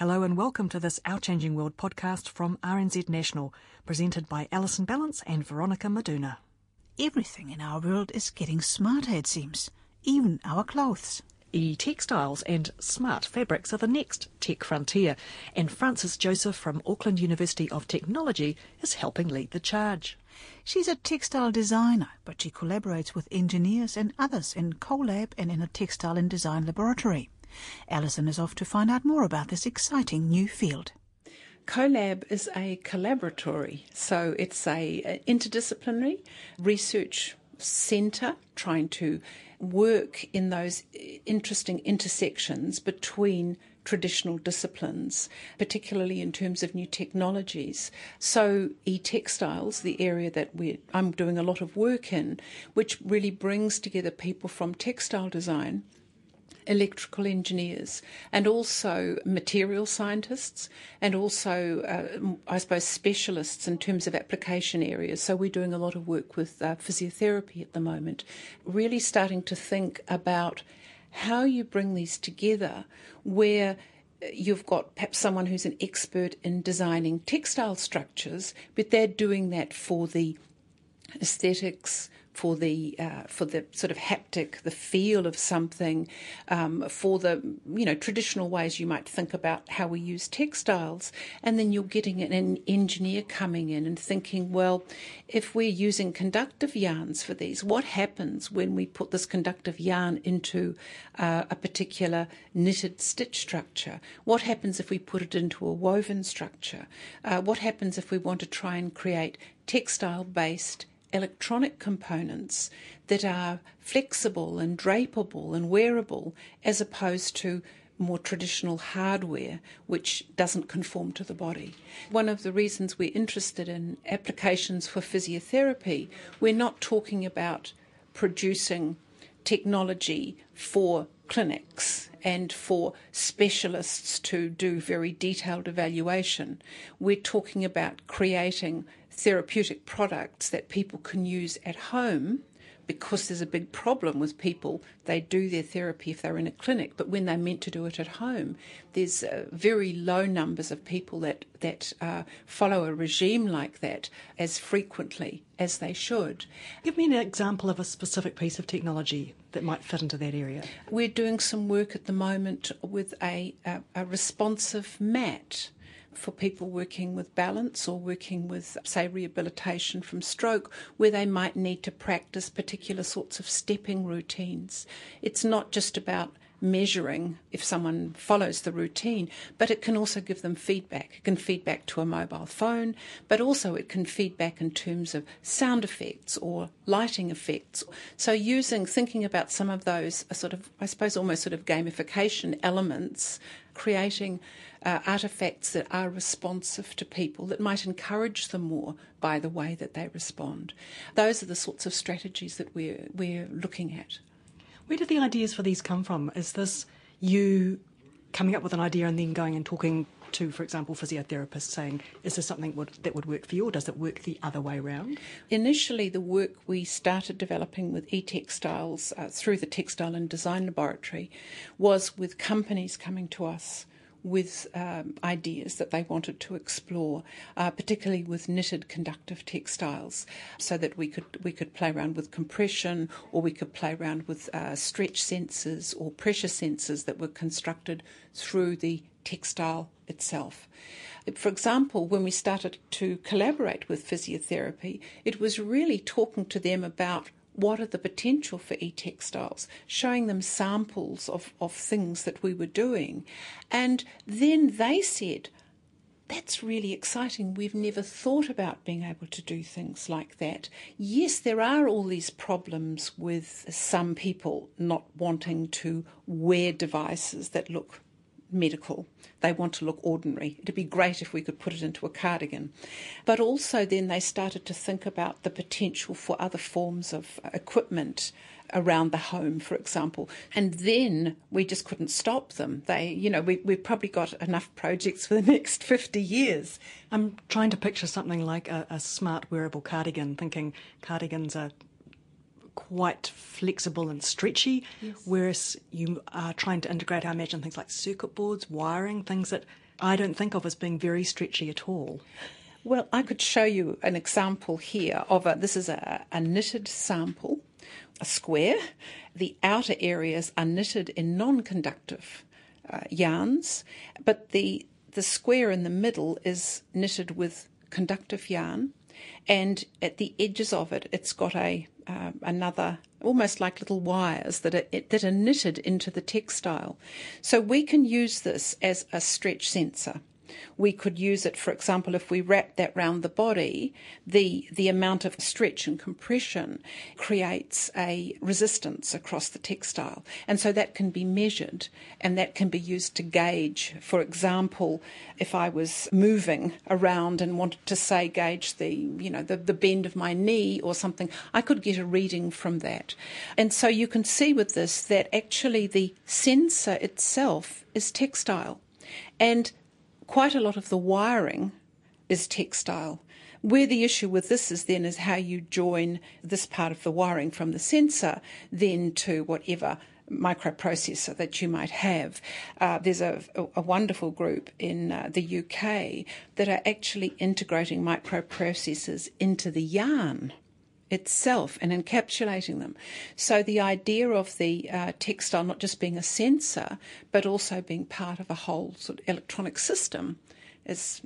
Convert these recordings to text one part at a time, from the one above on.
Hello and welcome to this Our Changing World podcast from RNZ National, presented by Alison Ballance and Veronika Meduna. Everything in our world is getting smarter, it seems, even our clothes. E-textiles and smart fabrics are the next tech frontier, and Frances Joseph from Auckland University of Technology is helping lead the charge. She's a textile designer, but she collaborates with engineers and others in CoLab and in a textile and design laboratory. Alison is off to find out more about this exciting new field. CoLab is a collaboratory, so it's a, interdisciplinary research centre trying to work in those interesting intersections between traditional disciplines, particularly in terms of new technologies. So, e textiles, the area that I'm doing a lot of work in, which really brings together people from textile design electrical engineers and also material scientists and also, uh, I suppose, specialists in terms of application areas. So we're doing a lot of work with uh, physiotherapy at the moment, really starting to think about how you bring these together where you've got perhaps someone who's an expert in designing textile structures, but they're doing that for the aesthetics, for the uh, for the sort of haptic, the feel of something, um, for the you know traditional ways you might think about how we use textiles, and then you're getting an engineer coming in and thinking, well, if we're using conductive yarns for these, what happens when we put this conductive yarn into uh, a particular knitted stitch structure? What happens if we put it into a woven structure? Uh, what happens if we want to try and create textile based electronic components that are flexible and drapable and wearable as opposed to more traditional hardware which doesn't conform to the body. One of the reasons we're interested in applications for physiotherapy, we're not talking about producing technology for clinics and for specialists to do very detailed evaluation. We're talking about creating therapeutic products that people can use at home because there's a big problem with people. They do their therapy if they're in a clinic, but when they're meant to do it at home, there's uh, very low numbers of people that that uh, follow a regime like that as frequently as they should. Give me an example of a specific piece of technology that might fit into that area. We're doing some work at the moment with a, a, a responsive mat for people working with balance or working with, say, rehabilitation from stroke, where they might need to practice particular sorts of stepping routines. It's not just about measuring if someone follows the routine, but it can also give them feedback. It can feed back to a mobile phone, but also it can feed back in terms of sound effects or lighting effects. So, using, thinking about some of those uh, sort of, I suppose, almost sort of gamification elements, creating uh, artifacts that are responsive to people that might encourage them more by the way that they respond. Those are the sorts of strategies that we're we're looking at. Where did the ideas for these come from? Is this you coming up with an idea and then going and talking to, for example, physiotherapists saying, is this something would, that would work for you or does it work the other way around? Initially, the work we started developing with e-textiles uh, through the Textile and Design Laboratory was with companies coming to us with um, ideas that they wanted to explore, uh, particularly with knitted conductive textiles, so that we could we could play around with compression, or we could play around with uh, stretch sensors or pressure sensors that were constructed through the textile itself. For example, when we started to collaborate with physiotherapy, it was really talking to them about what are the potential for e-textiles, showing them samples of, of things that we were doing. And then they said, that's really exciting. We've never thought about being able to do things like that. Yes, there are all these problems with some people not wanting to wear devices that look medical. They want to look ordinary. It'd be great if we could put it into a cardigan. But also, then they started to think about the potential for other forms of uh, equipment around the home, for example. And then we just couldn't stop them. They, you know, we, we've probably got enough projects for the next 50 years. I'm trying to picture something like a, a smart wearable cardigan, thinking cardigans are quite flexible and stretchy, yes. whereas you are trying to integrate, I imagine, things like circuit boards, wiring, things that I don't think of as being very stretchy at all. Well, I could show you an example here of a, this is a, a knitted sample, a square. The outer areas are knitted in non conductive uh, yarns, but the, the square in the middle is knitted with conductive yarn, and at the edges of it, it's got a uh, another, almost like little wires that are, that are knitted into the textile. So we can use this as a stretch sensor. We could use it, for example, if we wrap that round the body, the, the amount of stretch and compression creates a resistance across the textile. And so that can be measured and that can be used to gauge, for example, if I was moving around and wanted to say gauge the, you know, the, the bend of my knee or something, I could get a reading from that. And so you can see with this that actually the sensor itself is textile. And quite a lot of the wiring is textile. Where the issue with this is then is how you join this part of the wiring from the sensor then to whatever microprocessor that you might have. Uh, there's a, a, wonderful group in uh, the UK that are actually integrating microprocessors into the yarn itself and encapsulating them. So the idea of the uh, textile not just being a sensor, but also being part of a whole sort of electronic system is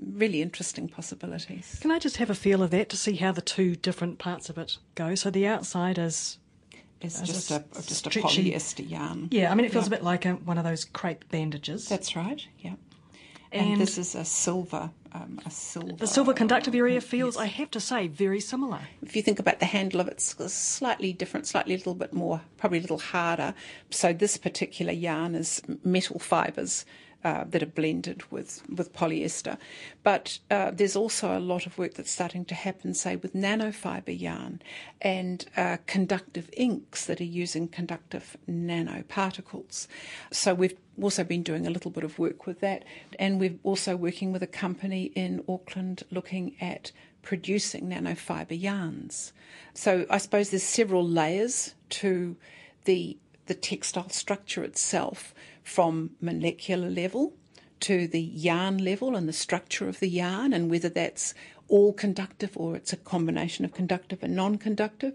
really interesting possibilities. Can I just have a feel of that to see how the two different parts of it go? So the outside is is just a, a just a polyester yarn. Yeah, I mean it feels yeah. a bit like a, one of those crepe bandages. That's right. Yeah. And, and this is a silver, um, a silver. The silver conductive area feels, yes. I have to say, very similar. If you think about the handle of it, it's slightly different, slightly a little bit more, probably a little harder. So this particular yarn is metal fibres uh, that are blended with, with polyester. But uh, there's also a lot of work that's starting to happen, say, with nanofiber yarn and uh, conductive inks that are using conductive nanoparticles. So we've also been doing a little bit of work with that. And we're also working with a company in Auckland looking at producing nanofiber yarns. So I suppose there's several layers to the the textile structure itself from molecular level to the yarn level and the structure of the yarn, and whether that's all conductive or it's a combination of conductive and non conductive.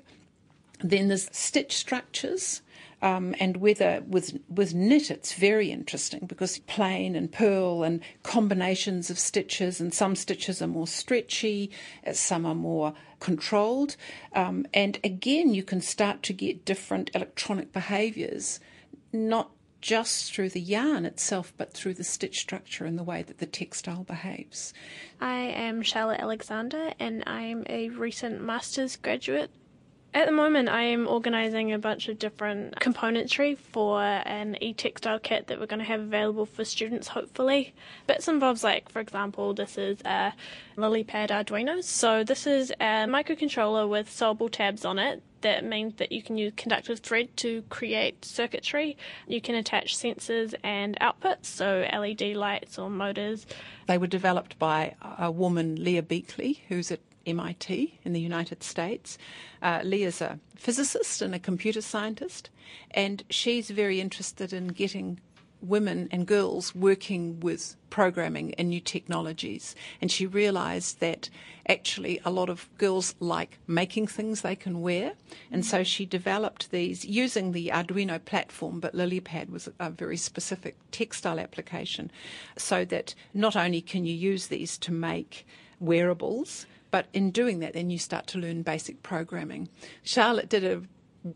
Then there's stitch structures. Um, and whether with with knit it's very interesting because plain and purl and combinations of stitches and some stitches are more stretchy, uh, some are more controlled, um, and again you can start to get different electronic behaviours, not just through the yarn itself, but through the stitch structure and the way that the textile behaves. I am Charlotte Alexander, and I'm a recent master's graduate. At the moment, I am organising a bunch of different componentry for an e-textile kit that we're going to have available for students, hopefully. Bits and bobs, like for example, this is a lily LilyPad Arduino. So this is a microcontroller with sewable tabs on it that means that you can use conductive thread to create circuitry. You can attach sensors and outputs, so LED lights or motors. They were developed by a woman, Leah Buechley, who's at MIT in the United States. Uh, is a physicist and a computer scientist, and she's very interested in getting women and girls working with programming and new technologies. And she realised that actually a lot of girls like making things they can wear. And so she developed these using the Arduino platform, but LilyPad was a very specific textile application so that not only can you use these to make wearables, but in doing that, then you start to learn basic programming. Charlotte did a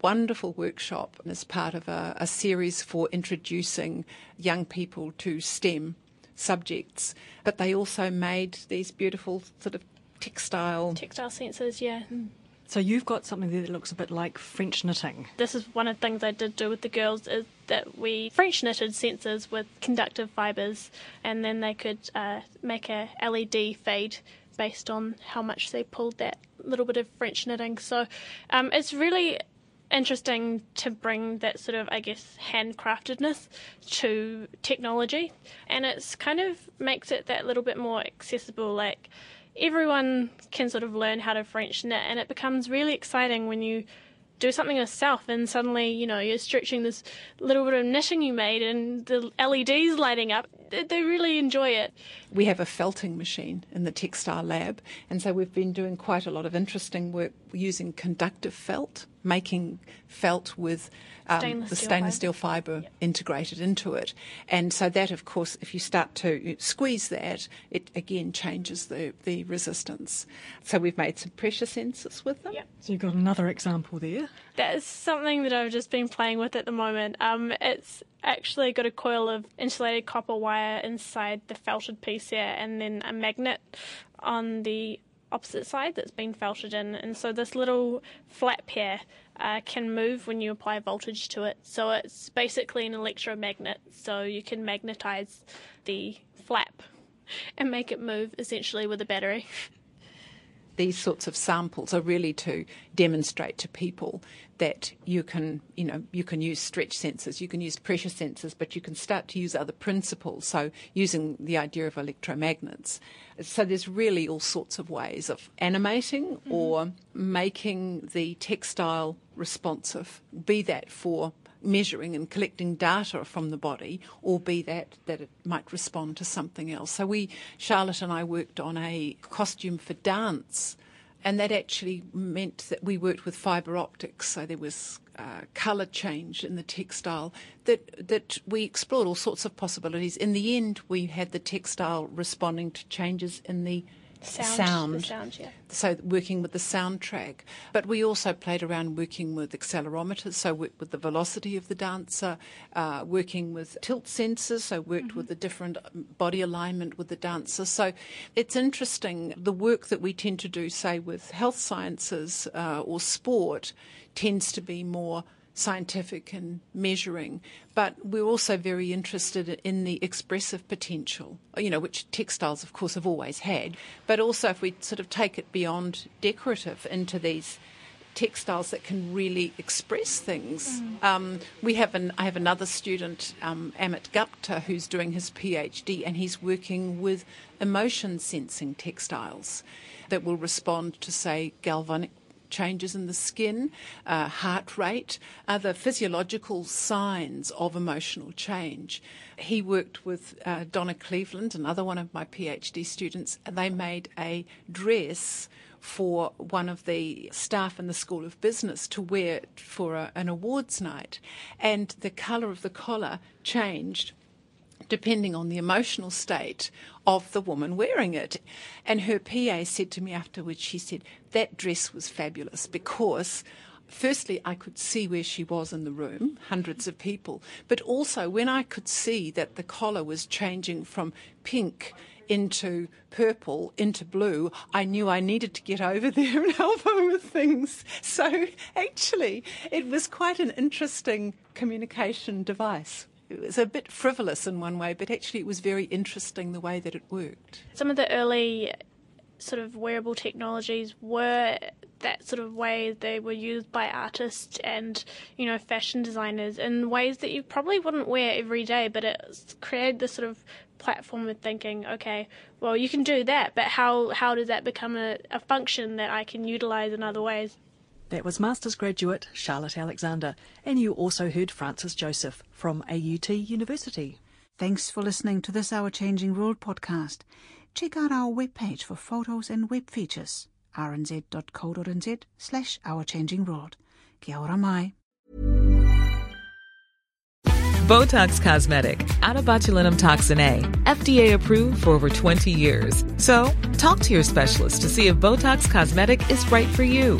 wonderful workshop as part of a, a series for introducing young people to STEM subjects. But they also made these beautiful sort of textile. Textile sensors, yeah. So you've got something there that looks a bit like French knitting. This is one of the things I did do with the girls is that we French knitted sensors with conductive fibres, and then they could uh, make a LED fade based on how much they pulled that little bit of French knitting. So um, it's really interesting to bring that sort of, I guess, handcraftedness to technology, and it's kind of makes it that little bit more accessible. Like everyone can sort of learn how to French knit, and it becomes really exciting when you do something yourself and suddenly you know you're stretching this little bit of knitting you made and the LEDs lighting up. They really enjoy it. We have a felting machine in the textile lab and so we've been doing quite a lot of interesting work using conductive felt making felt with um, Stainless the stainless fibre. steel fibre integrated into it. And so that, of course, if you start to squeeze that, it again changes the, the resistance. So we've made some pressure sensors with them. Yep. So you've got another example there. That is something that I've just been playing with at the moment. Um, it's actually got a coil of insulated copper wire inside the felted piece here, and then a magnet on the opposite side that's been felted in. And so this little flap here uh, can move when you apply voltage to it. So it's basically an electromagnet. So you can magnetize the flap and make it move essentially with a battery. these sorts of samples are really to demonstrate to people that you can, you know, you can use stretch sensors, you can use pressure sensors, but you can start to use other principles. So using the idea of electromagnets. So there's really all sorts of ways of animating mm-hmm. or making the textile responsive, be that for measuring and collecting data from the body, or be that that it might respond to something else. So we, Charlotte and I, worked on a costume for dance, and that actually meant that we worked with fibre optics. So there was uh, colour change in the textile that that we explored all sorts of possibilities. In the end, we had the textile responding to changes in the Sound. The sound, yeah. so working with the soundtrack. But we also played around working with accelerometers, so worked with the velocity of the dancer, uh, working with tilt sensors, so worked with the different body alignment with the dancer. So it's interesting. The work that we tend to do, say, with health sciences uh, or sport, tends to be more scientific and measuring, but we're also very interested in the expressive potential, you know, which textiles, of course, have always had, but also if we sort of take it beyond decorative into these textiles that can really express things. Um, we have an, I have another student, um, Amit Gupta, who's doing his PhD, and he's working with emotion sensing textiles that will respond to, say, galvanic changes in the skin, uh, heart rate, other physiological signs of emotional change. He worked with uh, Donna Cleveland, another one of my PhD students, and they made a dress for one of the staff in the School of Business to wear for a, an awards night. And the colour of the collar changed depending on the emotional state of the woman wearing it. And her PA said to me afterwards, she said, that dress was fabulous because. Firstly, I could see where she was in the room, hundreds of people, but also when I could see that the collar was changing from pink into purple, into blue, I knew I needed to get over there and help her with things. So actually, it was quite an interesting communication device. It was a bit frivolous in one way, but actually it was very interesting the way that it worked. Some of the early sort of wearable technologies were that sort of way they were used by artists and you know fashion designers in ways that you probably wouldn't wear every day but it created this sort of platform of thinking okay well you can do that but how how does that become a, a function that i can utilize in other ways That was Masters graduate Charlotte Alexander, and you also heard Frances Joseph from AUT University. Thanks for listening to this Our Changing World podcast. Check out our webpage for photos and web features, rnz.co.nz slash Our Changing World. Kia ora mai. Botox Cosmetic, onabotulinumtoxinA, FDA approved for over 20 years. So, talk to your specialist to see if Botox Cosmetic is right for you.